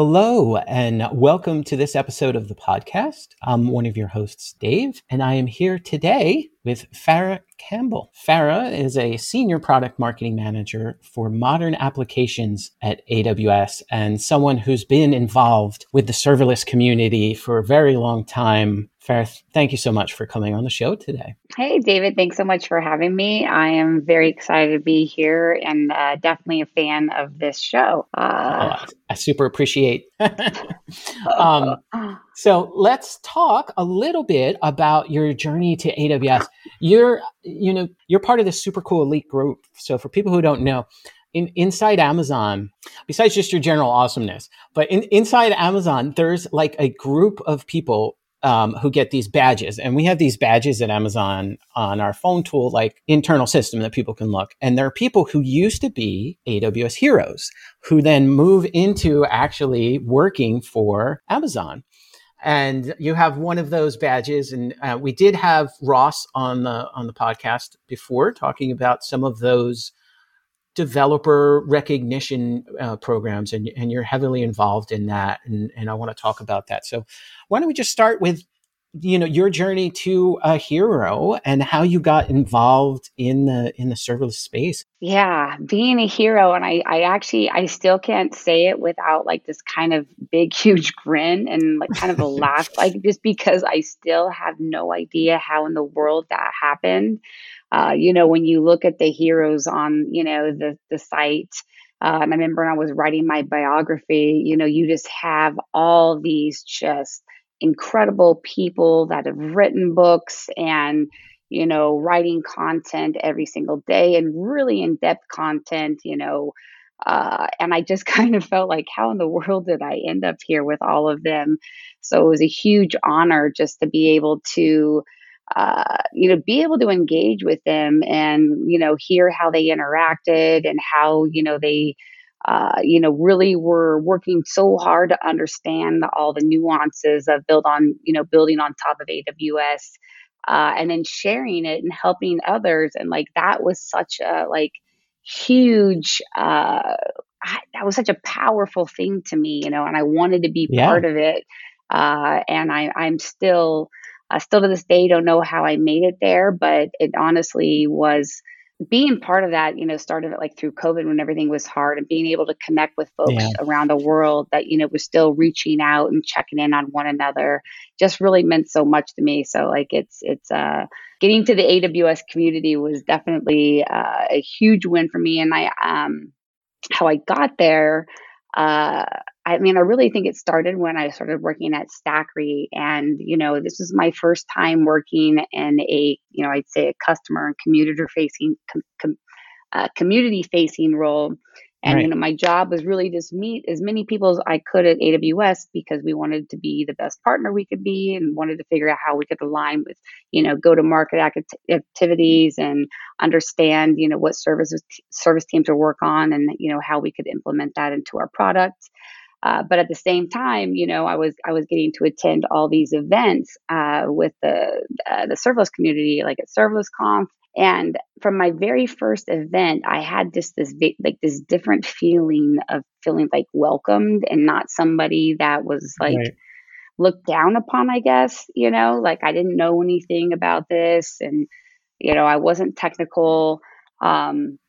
Hello, and welcome to this episode of the podcast. I'm one of your hosts, Dave, and I am here today with Farrah Campbell. Farrah is a senior product marketing manager for modern applications at AWS and someone who's been involved with the serverless community for a very long time. Farrah, thank you so much for coming on the show today. Hey, David, thanks so much for having me. I am very excited to be here and uh, definitely a fan of this show. Uh, oh, I super appreciate. um, so let's talk a little bit about your journey to AWS. You're, you know, you're part of this super cool elite group. So for people who don't know, in, inside Amazon, besides just your general awesomeness, but in, inside Amazon, there's like a group of people um, who get these badges. And we have these badges at Amazon on our phone tool, like internal system that people can look. And there are people who used to be AWS heroes who then move into actually working for Amazon. And you have one of those badges, and uh, we did have Ross on the on the podcast before talking about some of those developer recognition uh, programs and, and you're heavily involved in that and, and i want to talk about that. So why don't we just start with you know your journey to a hero and how you got involved in the in the serverless space? Yeah being a hero and i i actually i still can't say it without like this kind of big huge grin and like kind of a laugh like just because i still have no idea how in the world that happened uh, you know, when you look at the heroes on, you know, the the site, uh, I remember when I was writing my biography, you know, you just have all these just incredible people that have written books and you know writing content every single day and really in-depth content you know uh, and i just kind of felt like how in the world did i end up here with all of them? So it was a huge honor just to be able to uh, you know, be able to engage with them and, you know, hear how they interacted and how, you know, they, uh, you know, really were working so hard to understand all the nuances of build on, you know, building on top of AWS, uh, and then sharing it and helping others. And like that was such a like huge, uh, that was such a powerful thing to me, you know, and I wanted to be yeah. part of it. Uh, and I, I'm still, I still to this day don't know how I made it there, but it honestly was being part of that, you know, started it like through COVID when everything was hard and being able to connect with folks yeah. around the world that, you know, was still reaching out and checking in on one another just really meant so much to me. So like it's, it's, uh, getting to the AWS community was definitely uh, a huge win for me. And I, um, how I got there, uh, I mean, I really think it started when I started working at Stackery, And, you know, this was my first time working in a, you know, I'd say a customer and commuter facing, com, com, uh, community facing role. And, right. you know, my job was really just meet as many people as I could at AWS because we wanted to be the best partner we could be and wanted to figure out how we could align with, you know, go to market activities and understand, you know, what services, service teams to work on and, you know, how we could implement that into our product. Uh, but at the same time, you know, I was I was getting to attend all these events uh, with the uh, the serverless community, like at Serverless Conf. And from my very first event, I had just this like this different feeling of feeling like welcomed and not somebody that was like right. looked down upon. I guess you know, like I didn't know anything about this, and you know, I wasn't technical. Um,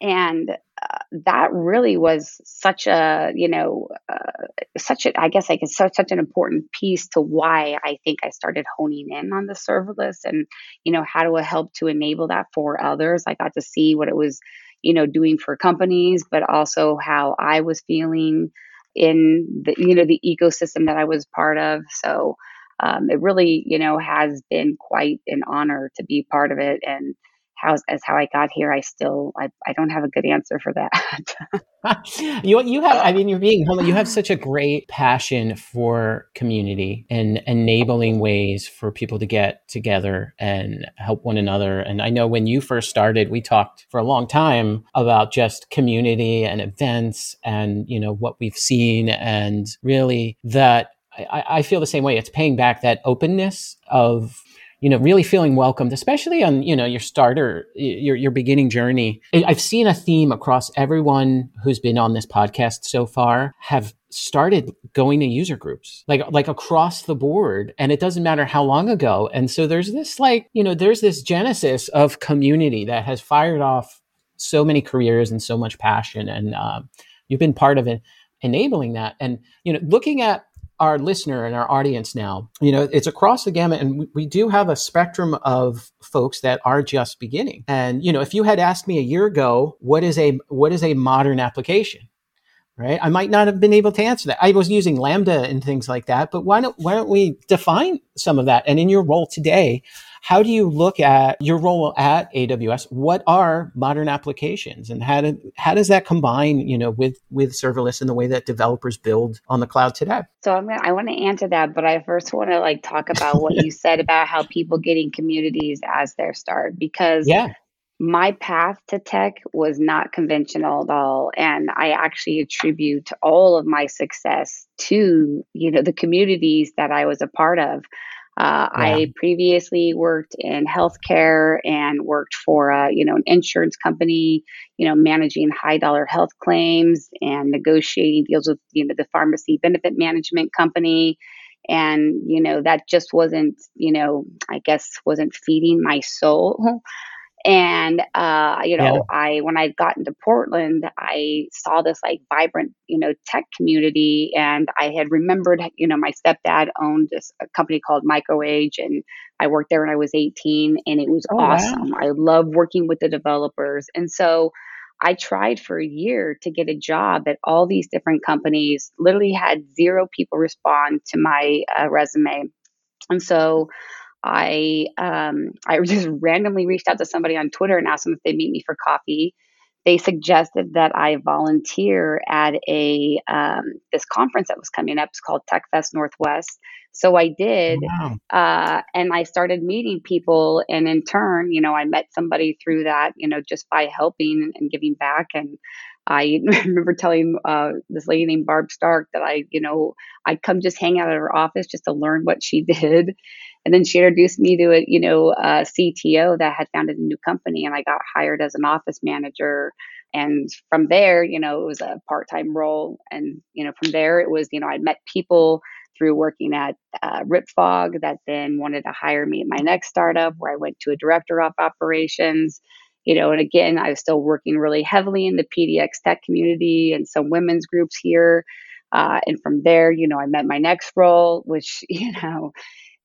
and uh, that really was such a you know uh, such a i guess it's such, such an important piece to why i think i started honing in on the serverless and you know how to help to enable that for others? I got to see what it was you know doing for companies but also how i was feeling in the you know the ecosystem that i was part of. So um, it really you know has been quite an honor to be part of it. And how as how I got here, I still I, I don't have a good answer for that. you you have I oh. mean you're being humble. You have such a great passion for community and enabling ways for people to get together and help one another. And I know when you first started, we talked for a long time about just community and events and you know what we've seen and really that I, I feel the same way. It's paying back that openness of you know, really feeling welcomed, especially on, you know, your starter, your, your beginning journey. I've seen a theme across everyone who's been on this podcast so far have started going to user groups like like across the board and it doesn't matter how long ago and so there's this like you know there's this genesis of community that has fired off so many careers and so much passion and uh, you've been part of it enabling that and you know looking at our listener and our audience now, you know, it's across the gamut and we, do have a spectrum of folks that are just beginning. And, you know, if you had asked me a year ago, what is a, what is a modern application? Right. I might not have been able to answer that. I was using Lambda and things like that, but why don't, why don't we define some of that? And in your role today, how do you look at your role at AWS? What are modern applications and how, do, how does that combine, you know, with, with serverless and the way that developers build on the cloud today? So I'm gonna, I want to answer that, but I first want to like talk about what you said about how people getting communities as their start because yeah my path to tech was not conventional at all and i actually attribute all of my success to you know the communities that i was a part of uh, yeah. I previously worked in healthcare and worked for a, you know an insurance company, you know managing high dollar health claims and negotiating deals with you know the pharmacy benefit management company, and you know that just wasn't you know I guess wasn't feeding my soul. And uh, you know, yeah. I when I got into Portland, I saw this like vibrant, you know, tech community, and I had remembered, you know, my stepdad owned this a company called MicroAge, and I worked there when I was 18, and it was oh, awesome. Wow. I love working with the developers, and so I tried for a year to get a job at all these different companies. Literally had zero people respond to my uh, resume, and so I um, I just randomly reached out to somebody on Twitter and asked them if they'd meet me for coffee. They suggested that I volunteer at a um, this conference that was coming up. It's called TechFest Northwest. So I did, wow. uh, and I started meeting people. And in turn, you know, I met somebody through that, you know, just by helping and giving back. And I remember telling uh, this lady named Barb Stark that I, you know, I'd come just hang out at her office just to learn what she did. And then she introduced me to a, you know, a CTO that had founded a new company, and I got hired as an office manager. And from there, you know, it was a part-time role, and you know, from there it was, you know, I met people through working at uh, Ripfog that then wanted to hire me at my next startup, where I went to a director of operations you know, and again, I was still working really heavily in the PDX tech community and some women's groups here. Uh, and from there, you know, I met my next role, which, you know,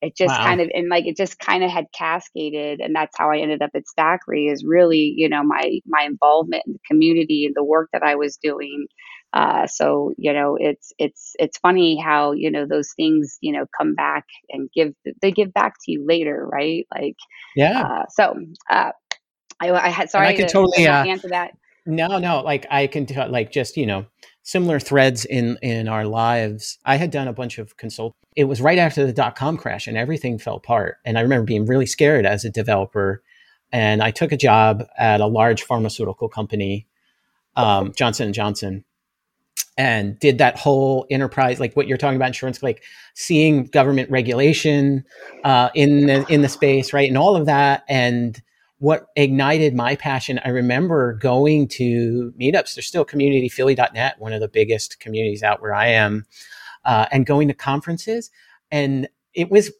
it just wow. kind of and like it just kind of had cascaded and that's how i ended up at Stackery is really you know my my involvement in the community and the work that i was doing uh, so you know it's it's it's funny how you know those things you know come back and give they give back to you later right like yeah uh, so uh, I, I had sorry and I could to, totally uh, answer that no no like i can t- like just you know similar threads in in our lives. I had done a bunch of consult. It was right after the dot com crash, and everything fell apart. And I remember being really scared as a developer. And I took a job at a large pharmaceutical company, um, Johnson and Johnson, and did that whole enterprise, like what you're talking about, insurance, like seeing government regulation uh, in the in the space, right, and all of that, and what ignited my passion, I remember going to meetups. There's still communityphilly.net, one of the biggest communities out where I am, uh, and going to conferences. And it was,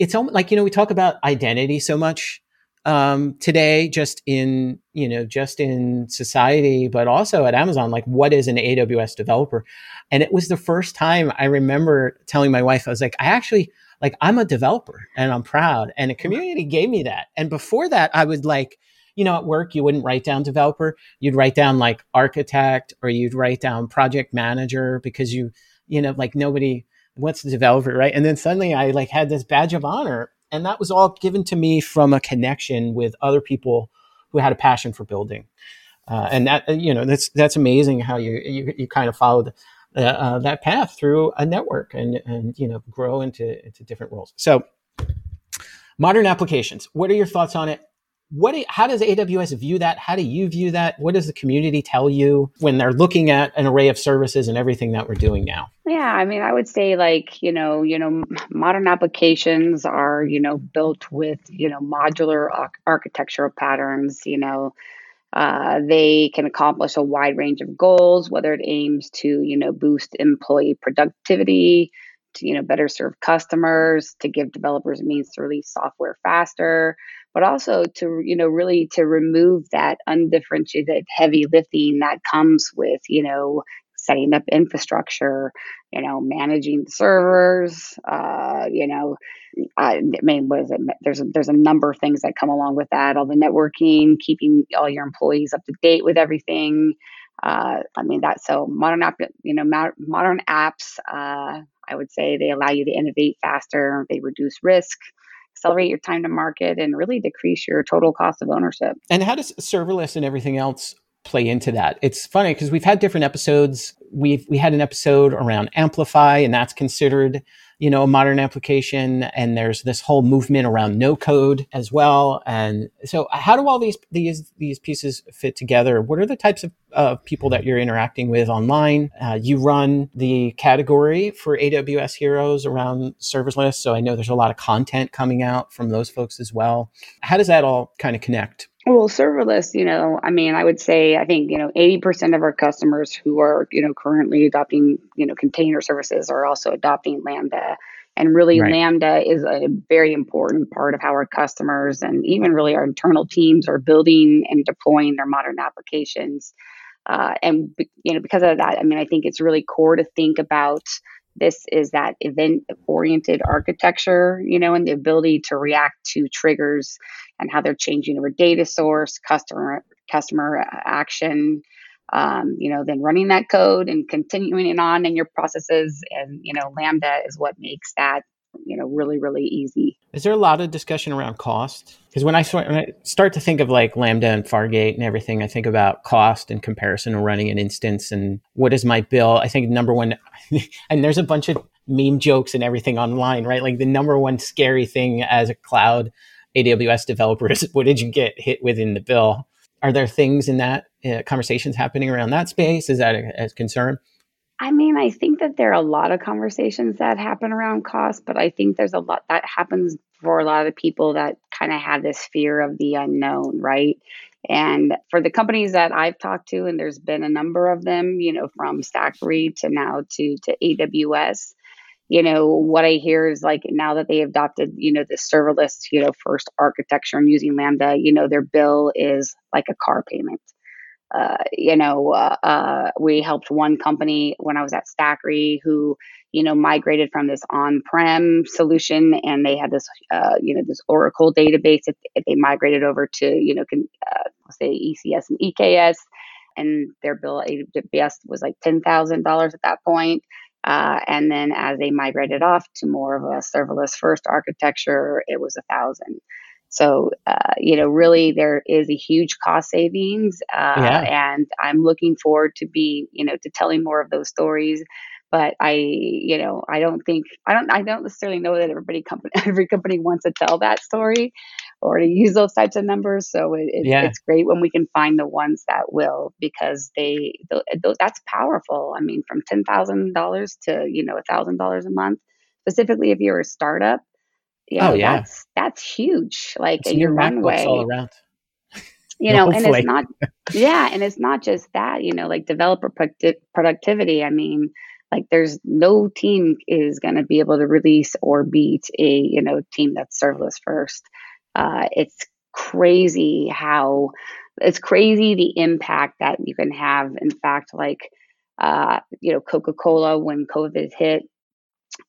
it's almost like, you know, we talk about identity so much um, today, just in, you know, just in society, but also at Amazon, like what is an AWS developer? And it was the first time I remember telling my wife, I was like, I actually, like I'm a developer and I'm proud. And a community gave me that. And before that, I would like, you know, at work, you wouldn't write down developer. You'd write down like architect or you'd write down project manager because you, you know, like nobody, what's the developer, right? And then suddenly I like had this badge of honor. And that was all given to me from a connection with other people who had a passion for building. Uh, and that, you know, that's, that's amazing how you, you, you kind of followed uh, uh, that path through a network and and you know grow into into different roles. So modern applications. What are your thoughts on it? what how does aws view that how do you view that what does the community tell you when they're looking at an array of services and everything that we're doing now yeah i mean i would say like you know you know modern applications are you know built with you know modular architectural patterns you know uh, they can accomplish a wide range of goals whether it aims to you know boost employee productivity to you know better serve customers to give developers means to release software faster but also to you know really to remove that undifferentiated heavy lifting that comes with you know setting up infrastructure you know managing servers uh, you know I mean, what is it? There's a, there's a number of things that come along with that. All the networking, keeping all your employees up to date with everything. Uh, I mean, that so modern app, you know, modern apps. Uh, I would say they allow you to innovate faster. They reduce risk accelerate your time to market and really decrease your total cost of ownership. And how does serverless and everything else play into that? It's funny because we've had different episodes. We've we had an episode around Amplify, and that's considered you know, a modern application. And there's this whole movement around no code as well. And so how do all these, these, these pieces fit together? What are the types of people that you're interacting with online? Uh, you run the category for AWS heroes around serverless. So I know there's a lot of content coming out from those folks as well. How does that all kind of connect? Well, serverless, you know, I mean, I would say I think, you know, 80% of our customers who are, you know, currently adopting, you know, container services are also adopting Lambda. And really, right. Lambda is a very important part of how our customers and even really our internal teams are building and deploying their modern applications. Uh, and, you know, because of that, I mean, I think it's really core to think about this is that event oriented architecture, you know, and the ability to react to triggers and how they're changing over data source, customer customer action, um, you know, then running that code and continuing it on in your processes. And, you know, Lambda is what makes that, you know, really, really easy. Is there a lot of discussion around cost? Because when I, when I start to think of like Lambda and Fargate and everything, I think about cost and comparison of running an instance and what is my bill. I think number one, and there's a bunch of meme jokes and everything online, right? Like the number one scary thing as a cloud AWS developer is what did you get hit with in the bill? Are there things in that uh, conversations happening around that space? Is that a, a concern? I mean, I think that there are a lot of conversations that happen around cost, but I think there's a lot that happens for a lot of people that kind of have this fear of the unknown, right? And for the companies that I've talked to, and there's been a number of them, you know, from Stackery to now to to AWS, you know, what I hear is like now that they adopted, you know, the serverless, you know, first architecture and using Lambda, you know, their bill is like a car payment. Uh, you know, uh, uh, we helped one company when I was at Stackery who, you know, migrated from this on-prem solution, and they had this, uh, you know, this Oracle database that they migrated over to, you know, can, uh, say ECS and EKS, and their bill AWS was like ten thousand dollars at that point. Uh, and then as they migrated off to more of a serverless first architecture, it was a thousand. So, uh, you know, really there is a huge cost savings. Uh, yeah. And I'm looking forward to be, you know, to telling more of those stories. But I, you know, I don't think, I don't, I don't necessarily know that everybody company, every company wants to tell that story or to use those types of numbers. So it, it, yeah. it's great when we can find the ones that will because they, th- that's powerful. I mean, from $10,000 to, you know, $1,000 a month, specifically if you're a startup you oh, know, oh, yeah. that's that's huge. Like it's your runway all around. You know, and it's not yeah, and it's not just that, you know, like developer productivity. I mean, like there's no team is going to be able to release or beat a, you know, team that's serverless first. Uh, it's crazy how it's crazy the impact that you can have. In fact, like uh, you know, Coca-Cola when COVID hit,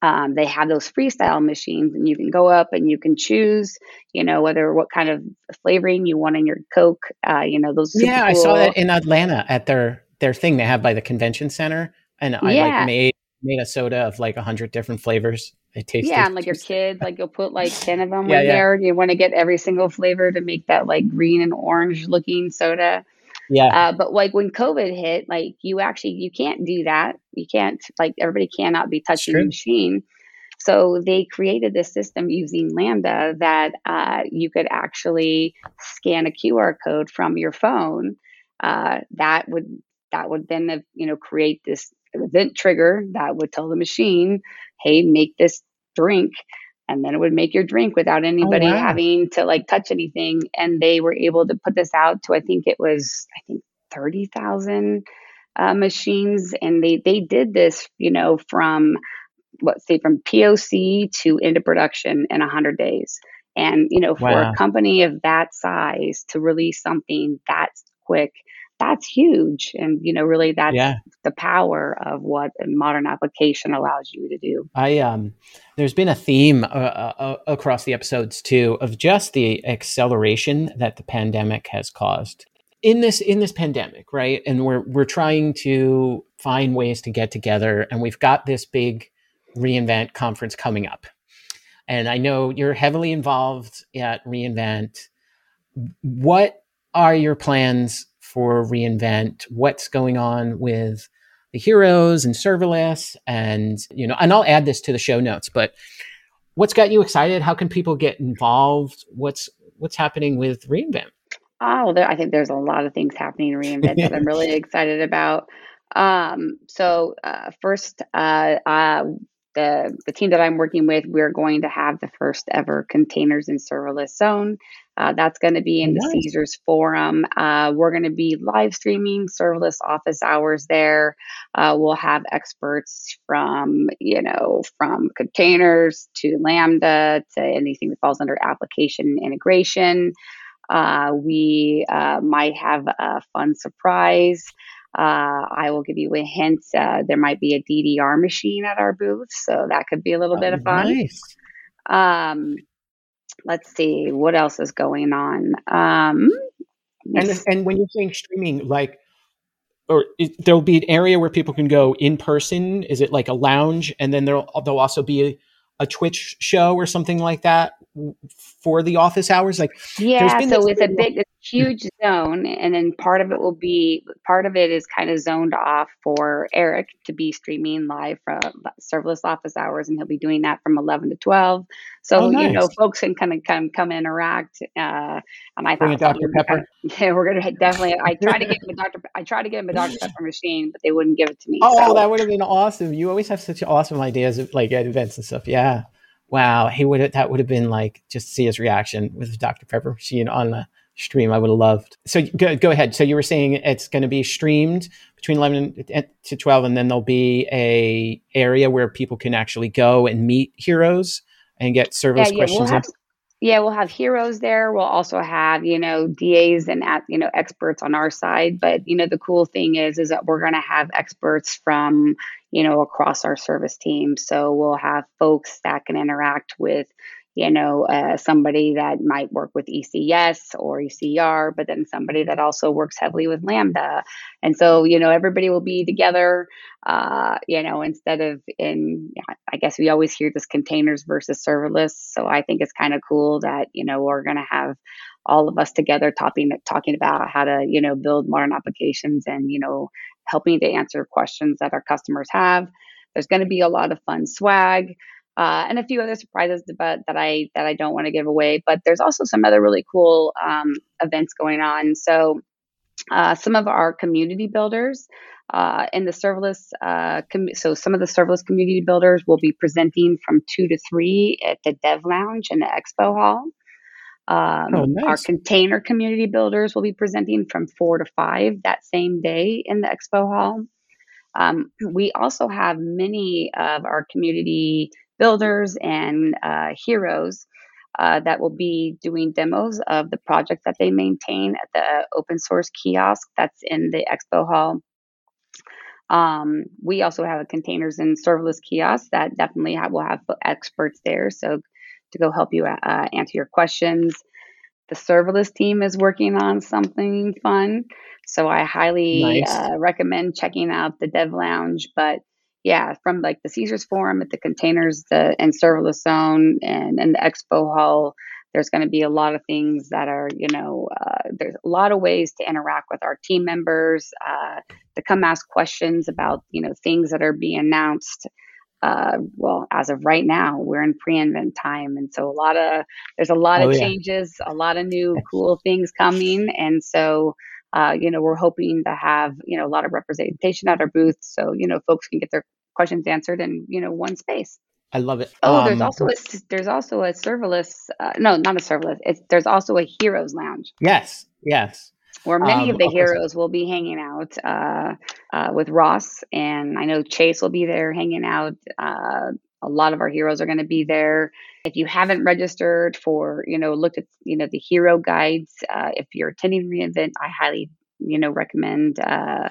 um, they have those freestyle machines and you can go up and you can choose you know whether what kind of flavoring you want in your coke uh, you know those yeah cool. i saw that in atlanta at their their thing they have by the convention center and i yeah. like made made a soda of like a hundred different flavors it tastes yeah and like your kids like you'll put like 10 of them yeah, in yeah. there you want to get every single flavor to make that like green and orange looking soda yeah. Uh, but like when COVID hit, like you actually you can't do that. You can't like everybody cannot be touching the machine. So they created this system using Lambda that uh, you could actually scan a QR code from your phone. Uh, that would that would then you know create this event trigger that would tell the machine, "Hey, make this drink." And then it would make your drink without anybody oh, wow. having to like touch anything. And they were able to put this out to I think it was I think thirty thousand uh, machines, and they they did this, you know, from let's say from POC to into production in 100 days. And, you know, for wow. a company of that size to release something that quick, that's huge. And, you know, really that's yeah. the power of what a modern application allows you to do. I, um, there's been a theme uh, uh, uh across the episodes too of just the acceleration that the pandemic has caused in this in this pandemic right and we're we're trying to find ways to get together and we've got this big reInvent conference coming up. And I know you're heavily involved at reInvent. What are your plans for reInvent? What's going on with the heroes and serverless? And, you know, and I'll add this to the show notes, but what's got you excited? How can people get involved? What's what's happening with reInvent? Oh, there, I think there's a lot of things happening in reInvent that I'm really excited about. Um, so uh, first, uh, uh, the, the team that I'm working with, we're going to have the first ever containers and serverless zone. Uh, that's going to be in nice. the Caesars Forum. Uh, we're going to be live streaming serverless office hours there. Uh, we'll have experts from, you know, from containers to Lambda to anything that falls under application integration. Uh, we uh, might have a fun surprise. Uh, I will give you a hint. Uh, there might be a DDR machine at our booth, so that could be a little oh, bit of fun. Nice. Um, let's see what else is going on. Um, and and when you're saying streaming, like, or there'll be an area where people can go in person. Is it like a lounge, and then there'll there'll also be a, Twitch show or something like that for the office hours? Like, yeah, so it's a big, it's huge zone, and then part of it will be part of it is kind of zoned off for Eric to be streaming live from serverless office hours, and he'll be doing that from eleven to twelve. So oh, nice. you know, folks can kind of come come interact. Uh, and I Bring thought, Dr Pepper. yeah, we're gonna definitely. I tried to get him a Dr. I tried to get him a Dr Pepper machine, but they wouldn't give it to me. Oh, so. that would have been awesome. You always have such awesome ideas, of, like at events and stuff. Yeah wow, he would that would have been like just see his reaction with Dr. Pepper machine on the stream. I would have loved. So go, go ahead. So you were saying it's going to be streamed between 11 to 12, and then there'll be a area where people can actually go and meet heroes and get service yeah, yeah, questions. We'll have, yeah, we'll have heroes there. We'll also have, you know, DAs and, you know, experts on our side. But, you know, the cool thing is, is that we're going to have experts from, you know, across our service team. So we'll have folks that can interact with, you know, uh, somebody that might work with ECS or ECR, but then somebody that also works heavily with Lambda. And so, you know, everybody will be together, uh, you know, instead of in, I guess we always hear this containers versus serverless. So I think it's kind of cool that, you know, we're going to have all of us together talking, talking about how to, you know, build modern applications and, you know, helping to answer questions that our customers have. There's going to be a lot of fun swag uh, and a few other surprises but that I that I don't want to give away. But there's also some other really cool um, events going on. So uh, some of our community builders uh, in the serverless, uh, com- so some of the serverless community builders will be presenting from two to three at the Dev Lounge in the Expo Hall. Um, oh, nice. Our container community builders will be presenting from four to five that same day in the Expo Hall. Um, we also have many of our community builders and uh, heroes uh, that will be doing demos of the project that they maintain at the open source kiosk that's in the expo hall. Um, we also have a containers and serverless kiosk that definitely have, will have experts there. So to go help you uh, answer your questions. The serverless team is working on something fun. So I highly nice. uh, recommend checking out the Dev Lounge. But yeah, from like the Caesars Forum at the containers the, and serverless zone and, and the expo hall, there's going to be a lot of things that are, you know, uh, there's a lot of ways to interact with our team members, uh, to come ask questions about, you know, things that are being announced. uh, well, as of right now, we're in pre-invent time, and so a lot of there's a lot oh, of yeah. changes, a lot of new cool things coming, and so uh, you know we're hoping to have you know a lot of representation at our booth, so you know folks can get their questions answered in you know one space. I love it. Oh, um, there's also a there's also a serverless. Uh, no, not a serverless. It's there's also a heroes lounge. Yes, yes. Where many um, of the heroes will be hanging out uh, uh, with Ross, and I know Chase will be there hanging out. A lot of our heroes are going to be there. If you haven't registered for, you know, looked at, you know, the hero guides, uh, if you're attending reInvent, I highly, you know, recommend uh,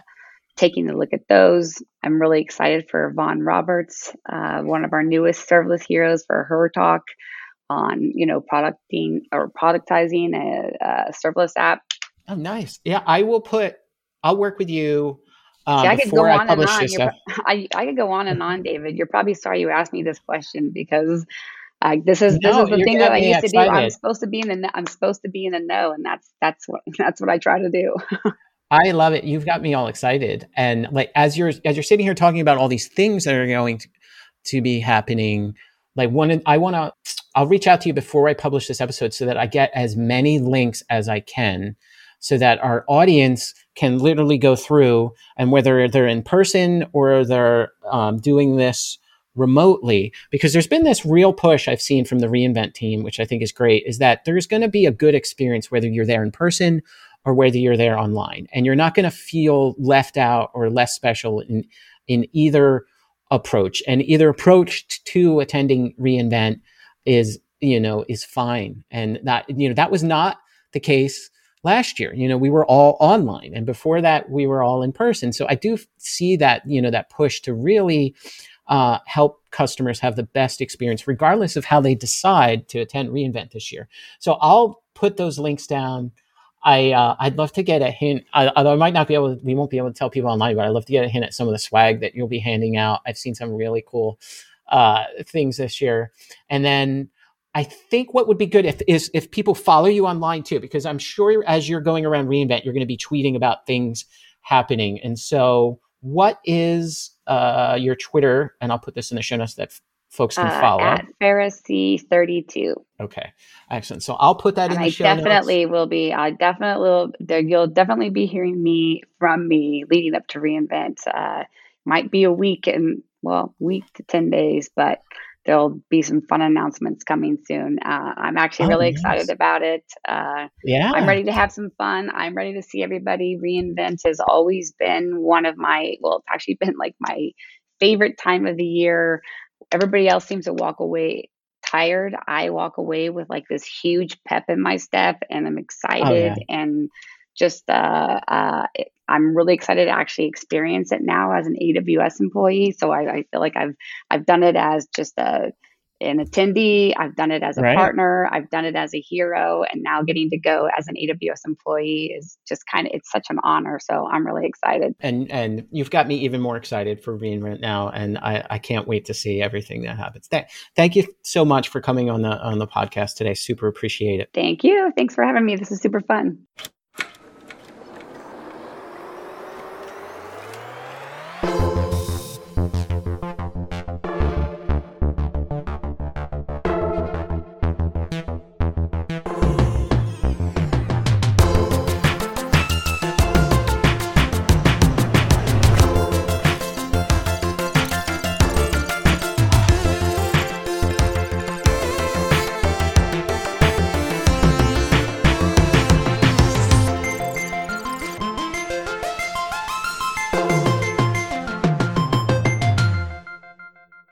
taking a look at those. I'm really excited for Vaughn Roberts, uh, one of our newest serverless heroes, for her talk on you know producting or productizing a, a serverless app. Oh, nice. Yeah, I will put. I'll work with you. Um, I could go on and on. I, I could go on and on, David. You're probably sorry you asked me this question because uh, this is this is the thing that I used excited. to do. I'm supposed to be in the I'm supposed to be in the know, and that's that's what that's what I try to do. I love it. You've got me all excited. And like as you're as you're sitting here talking about all these things that are going to, to be happening, like one I want to I'll reach out to you before I publish this episode so that I get as many links as I can so that our audience can literally go through and whether they're in person or they're um, doing this remotely because there's been this real push I've seen from the reinvent team which I think is great is that there's going to be a good experience whether you're there in person or whether you're there online. And you're not going to feel left out or less special in, in either approach. And either approach to attending reInvent is, you know, is fine. And that, you know, that was not the case last year. You know, we were all online and before that we were all in person. So I do see that, you know, that push to really uh, help customers have the best experience, regardless of how they decide to attend reInvent this year. So I'll put those links down I uh, I'd love to get a hint. although I might not be able, to, we won't be able to tell people online, but I'd love to get a hint at some of the swag that you'll be handing out. I've seen some really cool uh, things this year, and then I think what would be good if is if people follow you online too, because I'm sure as you're going around reInvent, you're going to be tweeting about things happening. And so, what is uh, your Twitter? And I'll put this in the show notes that folks can uh, follow? At farrahC32. Okay, excellent. So I'll put that and in the show. I show definitely notes. will be. I definitely will. There, you'll definitely be hearing me from me leading up to reInvent. Uh, might be a week and well, week to ten days, but there'll be some fun announcements coming soon. Uh, I'm actually oh, really yes. excited about it. Uh, yeah, I'm ready to have some fun. I'm ready to see everybody. Reinvent has always been one of my well, it's actually been like my favorite time of the year everybody else seems to walk away tired. I walk away with like this huge pep in my step and I'm excited oh, yeah. and just uh, uh, I'm really excited to actually experience it now as an AWS employee. So I, I feel like I've I've done it as just a an attendee. I've done it as a right. partner. I've done it as a hero. And now mm-hmm. getting to go as an AWS employee is just kind of, it's such an honor. So I'm really excited. And, and you've got me even more excited for reInvent now. And I, I can't wait to see everything that happens. Th- thank you so much for coming on the, on the podcast today. Super appreciate it. Thank you. Thanks for having me. This is super fun.